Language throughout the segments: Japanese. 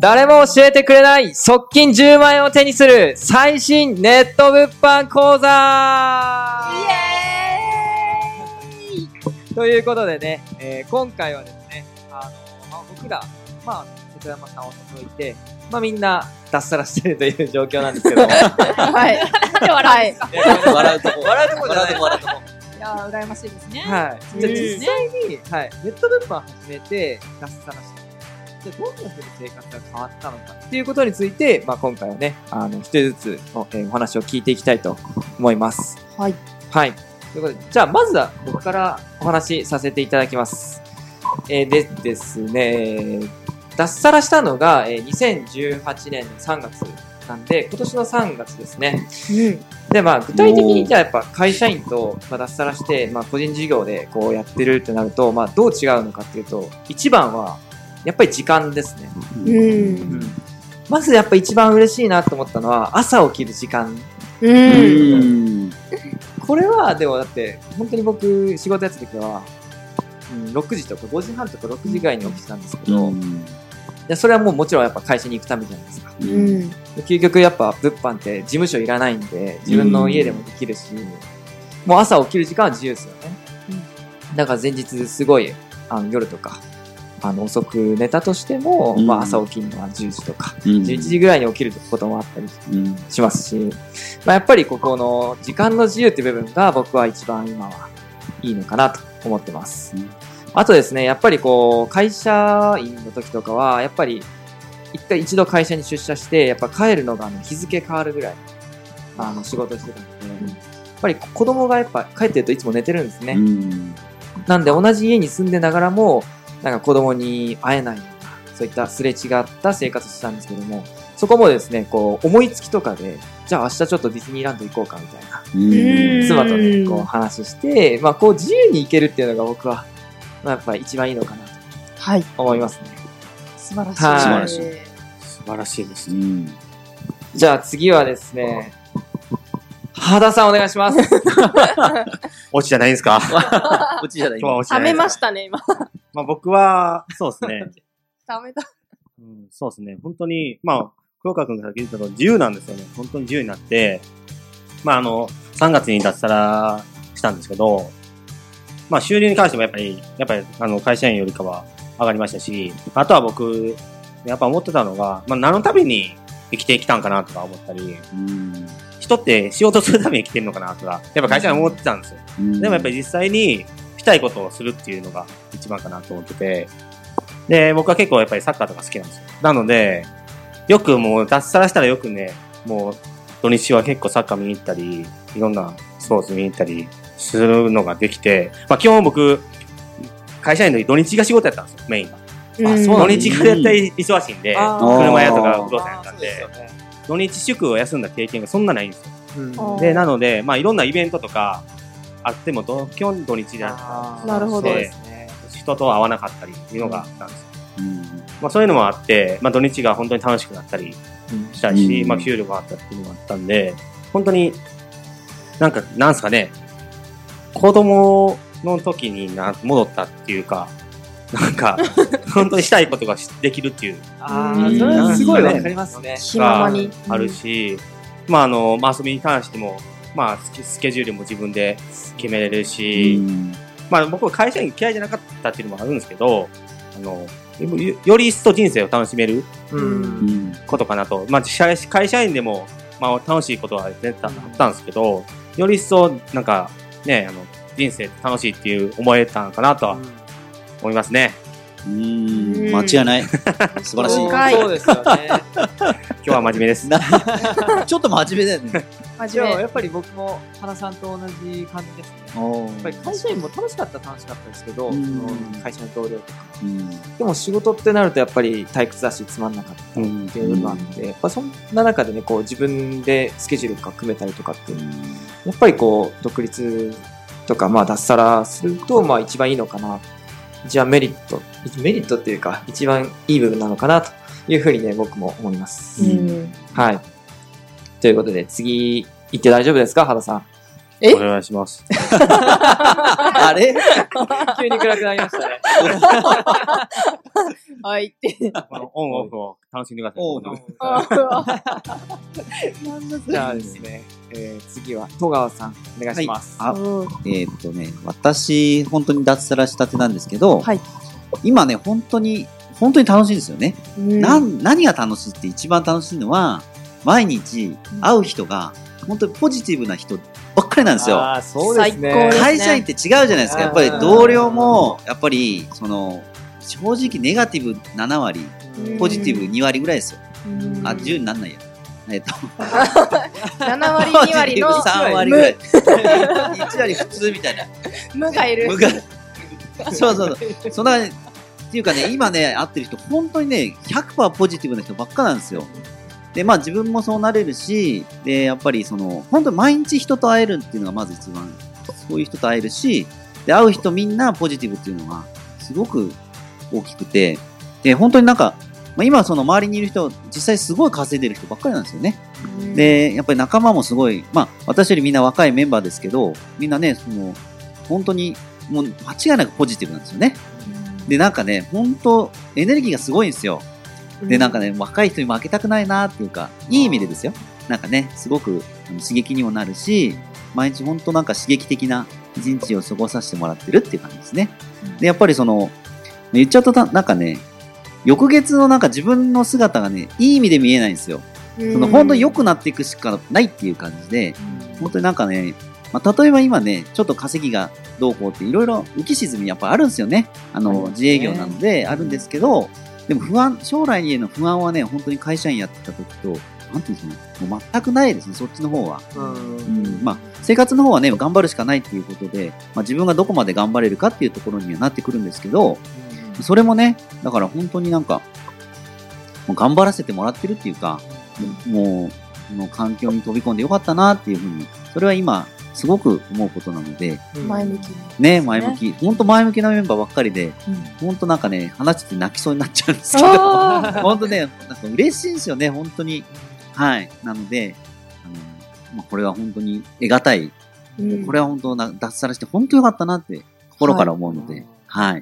誰も教えてくれない側近10万円を手にする最新ネット物販講座イエーイということでね、えー今回はですね、あのまあ、僕ら、まあ、瀬戸山さんを除いて、まあみんな脱サラしてるという状況なんですけど、いはい。はい。笑うとこ。笑うとこじゃない笑うとこ、やー、羨ましいですね。はい。じゃあ実際に、はい、ネット物販始めて脱サラして、じゃあどんな風に生活が変わったのかっていうことについて、まあ今回はね、あの、一人ずつの、えーお話を聞いていきたいと思います。はい。はい。ということで、じゃあまずは僕からお話しさせていただきます。えーでですね、脱サラしたのが、えー2018年の3月なんで、今年の3月ですね。うん。で、まあ、具体的にじゃあやっぱ会社員と、まあ、脱サラして、まあ、個人事業でこうやってるってなると、まあ、どう違うのかっていうと、一番は、やっぱり時間ですね。うん。まずやっぱ一番嬉しいなと思ったのは、朝起きる時間。う。うんん。これは、でもだって、本当に僕、仕事やってた時は、うん、6時とか5時半とか6時ぐらいに起きてたんですけど、いやそれはもうもちろんやっぱ会社に行くためじゃないですか。うん。で究極やっぱ物販って事務所いらないんで、自分の家でもできるし、もう朝起きる時間は自由ですよね。だから前日すごい、あの夜とか、あの遅く寝たとしても、うんまあ朝起きるのは10時とか、うん11時ぐらいに起きることもあったりうん。しますし、まあ、やっぱりここの時間の自由って部分が僕は一番今はいいのかなと思ってます。うんあとですね、やっぱりこう、会社員の時とかは、やっぱり一回一度会社に出社して、やっぱ帰るのがあの日付変わるぐらい、あの仕事してたので、やっぱり子供がやっぱ帰ってるといつも寝てるんですね。うん。なんで同じ家に住んでながらも、なんか子供に会えないような、そういったすれ違った生活をしてたんですけども、そこもですね、こう、思いつきとかで、じゃあ明日ちょっとディズニーランド行こうかみたいな、うん。妻とね、こう話して、まあこう自由に行けるっていうのが僕は、まあやっぱり一番いいのかなとはい。思いますね。素晴らしい。はい素晴らしい素晴らしいですう。ん。じゃあ次はですね、羽田さんお願いします。オチじゃないんですか？うちじゃない。今日はオチじゃ冷めないですかましたね、今。まあ僕は、そうですね。冷めた。うん、そうですね。本当に、まあ、黒川君がさっき言ったと自由なんですよね。本当に自由になって、まああの、3月に脱サラしたんですけど、まあ収入に関してもやっぱり、やっぱりあの会社員よりかは上がりましたし、あとは僕、やっぱ思ってたのが、まあ何のために生きてきたんかなとか思ったり、うん。人って仕事するために生きてるのかなとか、やっぱ会社に思ってたんですよ。でもやっぱり実際にしたいことをするっていうのが一番かなと思ってて、で、僕は結構やっぱりサッカーとか好きなんですよ。なので、よくもう脱サラしたらよくね、もう土日は結構サッカー見に行ったり、いろんなスポーツ見に行ったりするのができて、まあ基本僕、会社員の時土日が仕事やったんですよ、メインが。土日が絶対忙しいんで、車屋とか不動産やあったんでですよ、ね。土日祝を休んだ経験がそんなないんですよ。うんで、なので、まあいろんなイベントとかあっても、ど基本土日じゃないですか。あーなるほどそうですね。人と会わなかったりっていうのがあったんですよ。うん。まあそういうのもあって、まあ土日が本当に楽しくなったりうんしたし、うんまあ給料があったっていうのがあったんで、本当に、なんか、なんすかね、子供の時にな戻ったっていうか、なんか、本当にしたいことがしできるっていうああ、うんそれはすごいわかりますね。気ままに。あるし、まああの、まあ遊びに関しても、まあスケジュールも自分で決めれるし、まあ僕は会社員嫌いじゃなかったっていうのもあるんですけど、あの、よより一層人生を楽しめる。ことかなと。まあ社会社員でも、まあ楽しいことは絶対あったんですけど、より一層なんかね、あの、人生楽しいっていう思えたのかなとは思いますね。うん。間違いない。素晴らしい。そうですよね。今日は真面目です。な ちょっと真面目だよね。真面目。やっぱり僕も花さんと同じ感じですね。おやっぱり会社員も楽しかったら楽しかったですけど、会社の同僚とか。うん。でも仕事ってなるとやっぱり退屈だしつまんなかったうんっていう部分があって、やっぱそんな中でね、こう自分でスケジュールとか組めたりとかって、やっぱりこう独立とかまあ脱サラするとまあ一番いいのかな。じゃあメリット、メリットっていうか一番いい部分なのかなというふうにね、僕も思います。うん。はい。ということで次行って大丈夫ですか原さん？え？お願いします。あれ？急に暗くなりましたね。はいって。オンオフを楽しんでください。オンオフ なんだそれじゃあですね、えー次は戸川さん、お願いします。あうんえーっとね、私、本当に脱サラしたてなんですけど、はい。今ね、本当に、本当に楽しいですよね。うんなん何が楽しいって一番楽しいのは、毎日会う人が、本当にポジティブな人ばっかりなんですよ。ですね。最高ですね会社員って違うじゃないですか。やっぱり同僚も、やっぱり、その、正直ネガティブ7割、うんポジティブ2割ぐらいですよ。うんあ、10になんないや。えっと、7割2割の 3割ぐらい。1割普通みたいな。無がいる。無がそうそうそう。そんな、っていうかね、今ね、会ってる人、本当にね、100%ポジティブな人ばっかなんですよ。で、まあ自分もそうなれるし、で、やっぱりその、本当に毎日人と会えるっていうのがまず一番、そういう人と会えるし、で、会う人みんなポジティブっていうのが、すごく大きくて、で、本当になんか、まあ、今その周りにいる人、実際すごい稼いでる人ばっかりなんですよね。で、やっぱり仲間もすごい、まあ、私よりみんな若いメンバーですけど、みんなね、その、本当に、もう間違いなくポジティブなんですよね。で、なんかね、本当エネルギーがすごいんですよ。で、なんかね、若い人に負けたくないなっていうか、いい意味でですよ。なんかね、すごく刺激にもなるし、毎日本当なんか刺激的な一日を過ごさせてもらってるっていう感じですね。で、やっぱりその、言っちゃうとなんかね、翌月のなんか自分の姿がね、いい意味で見えないんですよ。うんその本当に良くなっていくしかないっていう感じで、本当になんかね、まあ、例えば今ね、ちょっと稼ぎがどうこうっていろいろ浮き沈みやっぱあるんですよね。あの、自営業なのであるんですけど、でも不安、将来への不安はね、本当に会社員やってた時と、なんていうんですかね、もう全くないですね、そっちの方は。うんうん、まあ、生活の方はね、頑張るしかないっていうことで、まあ自分がどこまで頑張れるかっていうところにはなってくるんですけど、それもね、だから本当になんか、もう頑張らせてもらってるっていうか、もう、この環境に飛び込んでよかったなっていうふうに、それは今、すごく思うことなので、うん前向きに。ね、前向き、本当前向きなメンバーばっかりで、うん本当なんかね、話してて泣きそうになっちゃうんですけど、あ 本当ね、なんか嬉しいんですよね、本当に。はい。なので、あの、まあ、これは本当に得難い、ーこれは本当な、脱サラして本当よかったなって、心から思うので、はい、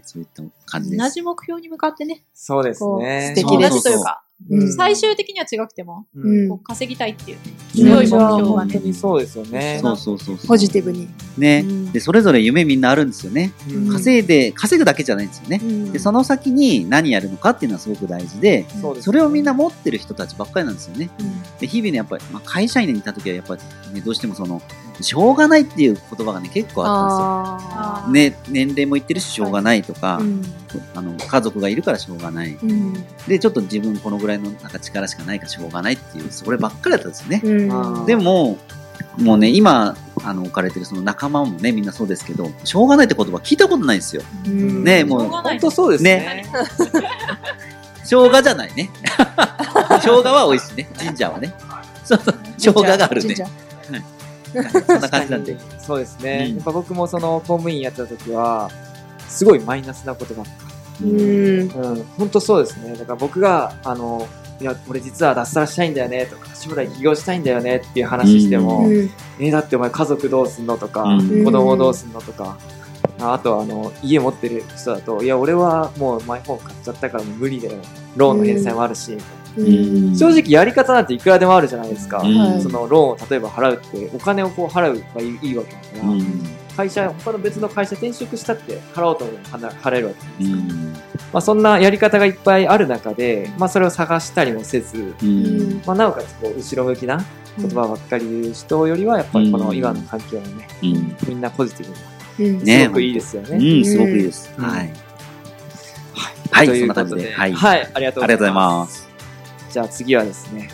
そういった感じです。同じ目標に向かってね、そうですね。同素敵ですじというか、うん最終的には違くても、うんこう稼ぎたいっていう強い目標がね、本当にそうですよね。そうそうそうそう。ポジティブに。ね、うんで、それぞれ夢みんなあるんですよね。うん稼いで、稼ぐだけじゃないんですよね。うんで、その先に何やるのかっていうのはすごく大事で、それをみんな持ってる人たちばっかりなんですよね。うんで、日々ね、やっぱり、まあ、会社員にいた時はやっぱり、ね、どうしてもその、しょうがないっていう言葉がね、結構あったんですよ。あね、年齢もいってるししょうがないとか、ーうんあの、家族がいるからしょうがない。うんで、ちょっと自分このぐらいのなんか力しかないからしょうがないっていう、そればっかりだったんですよね。うんでも、もうね、今、あの、置かれてるその仲間もね、みんなそうですけど、しょうがないって言葉聞いたことないんですよ。うんねもうしょうがない本当そうですね。生姜じゃないね。生姜は美味しいね。ジンジャーはね。そうそう。生姜があるね。神社 そんな感じなんで。そうですね。うんやっぱ僕もその公務員やってた時は、すごいマイナスなことばっかうんり。うん、本当そうですね。だから僕が、あの、いや、俺実は脱サラしたいんだよねとか、将来起業したいんだよねっていう話しても、うんえーだってお前家族どうすんのとか、うん子供どうすんのとか、ああとはあの、家持ってる人だと、いや、俺はもうマイホーム買っちゃったから無理だよ。ローンの返済もあるし、うん正直やり方なんていくらでもあるじゃないですか。うんそのローンを例えば払うって、お金をこう払うがいいいいわけだから、うん。会社、他の別の会社転職したって払おうと思えば払えるわけですから、うん。まあそんなやり方がいっぱいある中で、まあそれを探したりもせず、うん。まあなおかつこう後ろ向きな言葉ばっかり言う人よりは、やっぱりこの今の環境はね、うん。みんなポジティブな、うんねすごくいいですよね。うん、すごくいいです。うんはい。はい、とそんないうことで、感じで。はい。はい、ありがとうございま。す。じゃあ次はですね、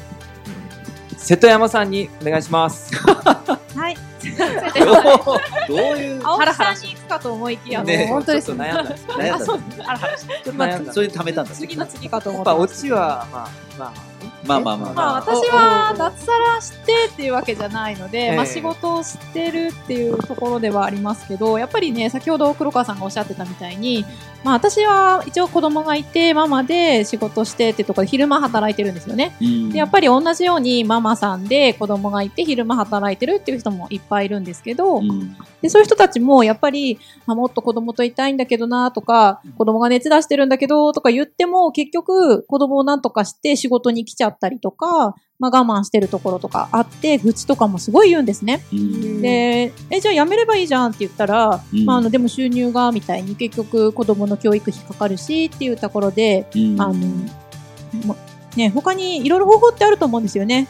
瀬戸山さんにお願いします。はい。どういう、青木さんに行くかと思いきや、もうね本当ですちょっと悩んだ悩んだあそうハラハラしてちょっと悩んだそれで貯めたんだ。次の次かと思ってまあ、オチは、まあ、まあ、まあまあまあまあ。私は脱サラしてっていうわけじゃないので、ええ。まあ仕事をしてるっていうところではありますけど、やっぱりね、先ほど黒川さんがおっしゃってたみたいに、まあ私は一応子供がいて、ママで仕事してってところで昼間働いてるんですよね。うん。でやっぱり同じようにママさんで子供がいて昼間働いてるっていう人もいっぱいいるんですけど、うん。でそういう人たちもやっぱり、まあ、もっと子供といたいんだけどなとか、子供が熱出してるんだけどとか言っても結局子供をなんとかして仕事に来ちゃったりとか、まあ、我慢してるところとかあって愚痴とかもすごい言うんですね。うんで、え、じゃあ辞めればいいじゃんって言ったら、うんまあ、あのでも収入がみたいに結局子供の教育費かかるしっていうところで、うんあの、もね、他にいろいろ方法ってあると思うんですよね。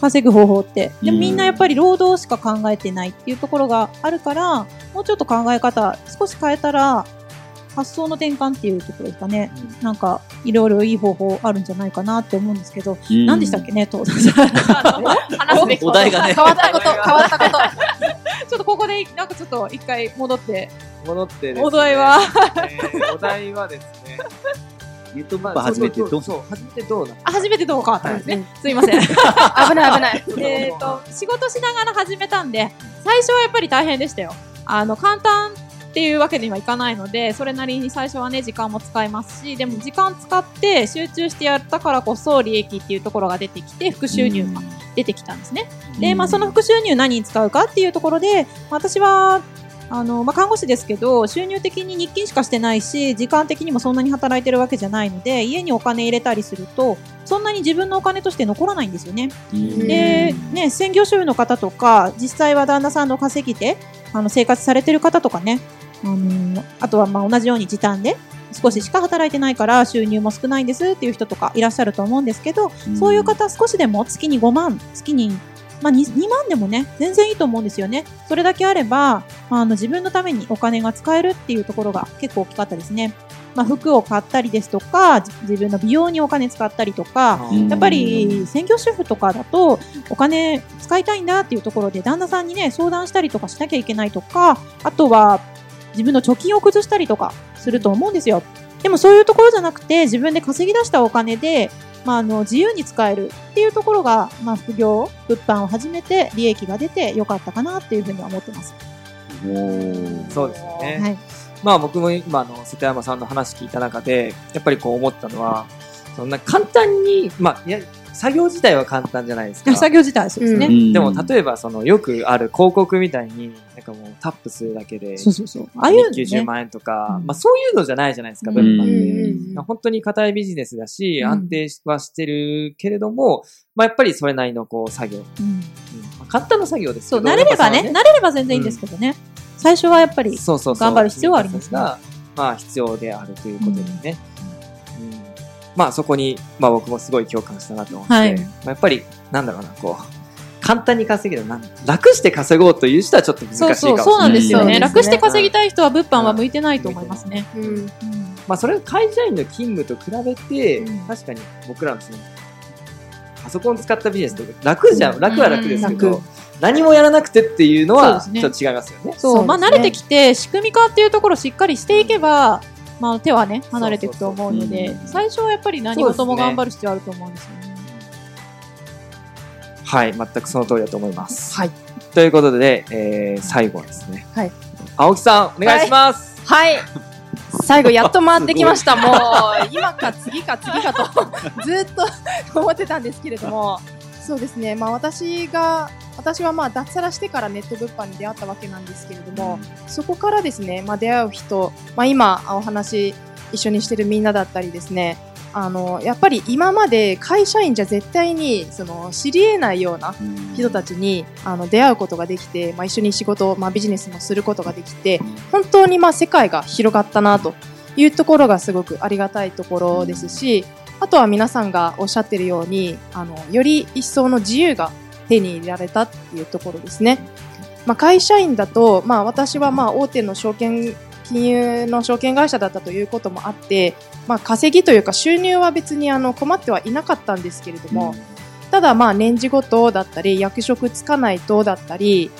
稼ぐ方法って。でもうんみんなやっぱり労働しか考えてないっていうところがあるから、もうちょっと考え方少し変えたら、発想の転換っていうところですかね。なんか、いろいろいい方法あるんじゃないかなって思うんですけど、うん何でしたっけね、と。ちょ話すべきお題がね変わったこと、変わったこと。っとここで、なんかちょっと一回戻って。戻ってですねお題はえーお題はですね、ネットバまあ初めてどう？そうそう、初めてどうな初めてどう変わったんですね。すいません。危ない危ない。えっと、仕事しながら始めたんで、最初はやっぱり大変でしたよ。あの、簡単っていうわけにはいかないので、それなりに最初はね、時間も使いますし、でも時間使って集中してやったからこそ利益っていうところが出てきて、副収入が出てきたんですね。で、まあ、その副収入何に使うかっていうところで、私は、あの、まあ、看護師ですけど、収入的に日勤しかしてないし、時間的にもそんなに働いてるわけじゃないので、家にお金入れたりすると、そんなに自分のお金として残らないんですよね。うんで、ね、専業主婦の方とか、実際は旦那さんの稼ぎで、あの、生活されてる方とかね、あのーあとはまあ同じように時短で、少ししか働いてないから収入も少ないんですっていう人とかいらっしゃると思うんですけど、うんそういう方少しでも月に5万、月に、まあ 2, 2万でもね、全然いいと思うんですよね。それだけあれば、まあ、あの自分のためにお金が使えるっていうところが結構大きかったですね。まあ服を買ったりですとか、じ自分の美容にお金使ったりとか、うんやっぱり専業主婦とかだとお金使いたいんだっていうところで旦那さんにね相談したりとかしなきゃいけないとかあとは自分の貯金を崩したりとかすると思うんですよ。でもそういうところじゃなくて自分で稼ぎ出したお金で、まあ、あの自由に使えるっていうところが、まあ、副業物販を始めて利益が出てよかったかなっていうふうには思ってます、そうですよね。はい、まあ僕も今あの瀬戸山さんの話聞いた中で、やっぱりこう思ったのは、そんな簡単に、まあ、いや、作業自体は簡単じゃないですか。作業自体はそうですね、うん。でも例えばそのよくある広告みたいに、なんかもうタップするだけで、そうそうそう。ああいうの日給10ね万円とか、うん。まあそういうのじゃないじゃないですか、うん。物販って。うん。本当に硬いビジネスだし、うん。安定はしてるけれども、まあやっぱりそれなりのこう作業。うん。うん。まあ簡単な作業ですけそうど。慣れればね。慣れれば全然いいんですけどね、最初はやっぱりそうそうそう。頑張る必要はありますねが、まあ必要であるということでね。うんまあそこに、まあ僕もすごい共感したなと思って、はいまあ、やっぱり、なんだろうな、こう、簡単に稼げる、なん楽して稼ごうという人はちょっと難しいかもしれない。そうそう、そうなんですよね。うん楽して稼ぎたい人は物販は向いてないと思いますね。うん。うんまあそれは会社員の勤務と比べて、うん確かに僕らのその、パソコン使ったビジネスって楽じゃん。楽は楽ですけど、楽何もやらなくてっていうのは、ちょっと違いますよね。そう、まあ慣れてきて、仕組み化っていうところをしっかりしていけば、まあ手はね、離れていくと思うので最初はやっぱり何事も頑張る必要あると思うんですよね。はい、全くその通りだと思います。はい。ということで、えー、最後はですね。はい。青木さん、お願いします。はい。最後やっと回ってきました。もう、今か次か次かと、ずっと思ってたんですけれども、そうですね。まあ私が、私はまあ脱サラしてからネット物販に出会ったわけなんですけれども、そこからですね、まあ出会う人、まあ今お話一緒にしてるみんなだったりですね、あの、やっぱり今まで会社員じゃ絶対に、その、知り得ないような人たちに、あの、出会うことができて、まあ一緒に仕事、まあビジネスもすることができて、本当にまあ世界が広がったなというところがすごくありがたいところですし、あとは皆さんがおっしゃってるように、あの、より一層の自由が手に入れられたっていうところですね。まあ会社員だと、まあ私はまあ大手の証券、金融の証券会社だったということもあって、まあ稼ぎというか収入は別にあの困ってはいなかったんですけれども、ただまあ年次ごとだったり、役職つかないとだったり、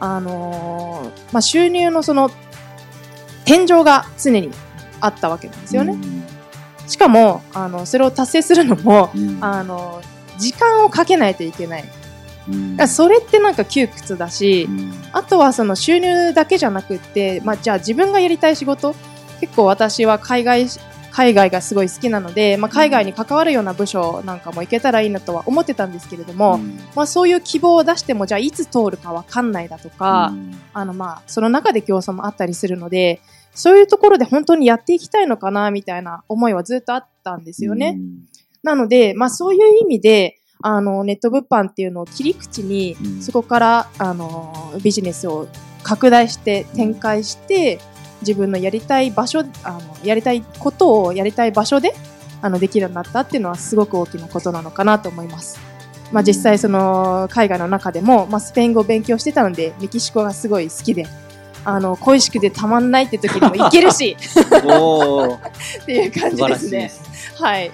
あのーまあ収入のその天井が常にあったわけなんですよね。しかも、あの、それを達成するのも、うんあの、時間をかけないといけない。うそれってなんか窮屈だし、うん。あとはその収入だけじゃなくって、まあ、じゃあ自分がやりたい仕事、結構私は海外し、海外がすごい好きなので、まあ、海外に関わるような部署なんかも行けたらいいなとは思ってたんですけれども、うん。まあ、そういう希望を出しても、じゃあいつ通るかわかんないだとか、うん。あのまあ、その中で競争もあったりするので、そういうところで本当にやっていきたいのかな、みたいな思いはずっとあったんですよね。なので、まあそういう意味で、あの、ネット物販っていうのを切り口に、うんそこから、あの、ビジネスを拡大して、展開して、自分のやりたい場所、あの、やりたいことをやりたい場所で、あの、できるようになったっていうのはすごく大きなことなのかなと思います。まあ実際その、海外の中でも、まあスペイン語を勉強してたので、メキシコがすごい好きで、あの、恋しくてたまんないって時にも行けるし、おー っていう感素じですね晴らしいで。す。はい。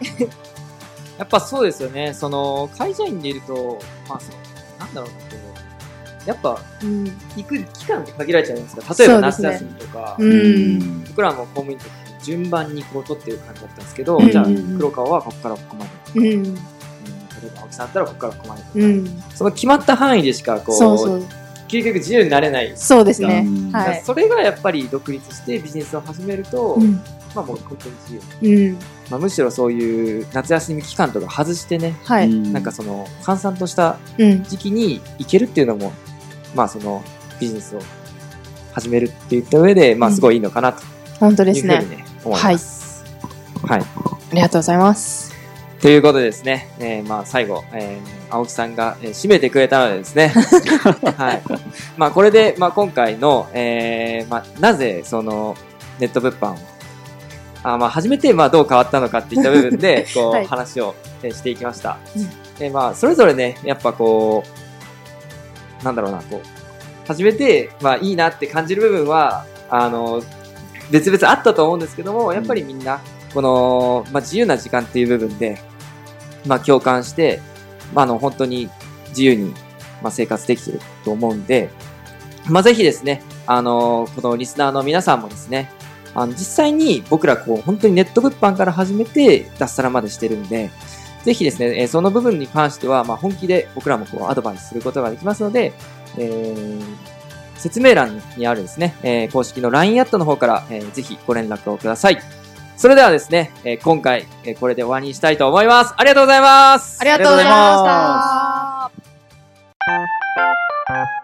やっぱそうですよね。その、会社員でいると、まあそう、なんだろうな、こう、やっぱ、うん。行く期間って限られちゃいますか。例えば夏休みとか、うん。僕らも公務員とか順番にこう取ってる感じだったんですけど、うんじゃあ、黒川はここからここまで。うん。うん例えば青木さんだったらここからここまで。うん。その決まった範囲でしか、こう、そうそう。究極自由になれない。そうですねうん。はい。それがやっぱり独立してビジネスを始めると、うん。まあもう本当に自由。うん。まあ、むしろそういう夏休み期間とか外してね、はい。なんかその閑散としたうん。時期に行けるっていうのも、まあそのビジネスを始めるって言った上で、まあすごいいいのかなと本当ですねいうふうに。ね、思います。はい。ありがとうございます。ということでですね、えーまあ最後、えー青木さんが、えー締めてくれたのでですね、はい。まあこれで、まあ今回の、えーまあなぜそのネット物販を、あまあ初めてまあどう変わったのかっていった部分で、こう、はい話を、えーしていきました。うんえーまあそれぞれね、やっぱこう、なんだろうな、こう、初めて、まあいいなって感じる部分は、あの、別々あったと思うんですけども、やっぱりみんな、この、まあ自由な時間っていう部分で、まあ共感して、まああの本当に自由に、まあ、生活できてると思うんで、まあぜひですね、あのこのリスナーの皆さんもですね、あの実際に僕らこう本当にネット物販から始めて脱サラまでしてるんで、ぜひですね、えその部分に関しては、まあ本気で僕らもこうアドバイスすることができますので、えー説明欄にあるですね、えー公式の LINE アットの方から、えーぜひご連絡をください。それではですね、えー今回、えーこれで終わりにしたいと思います。ありがとうございます。ありがとうございました。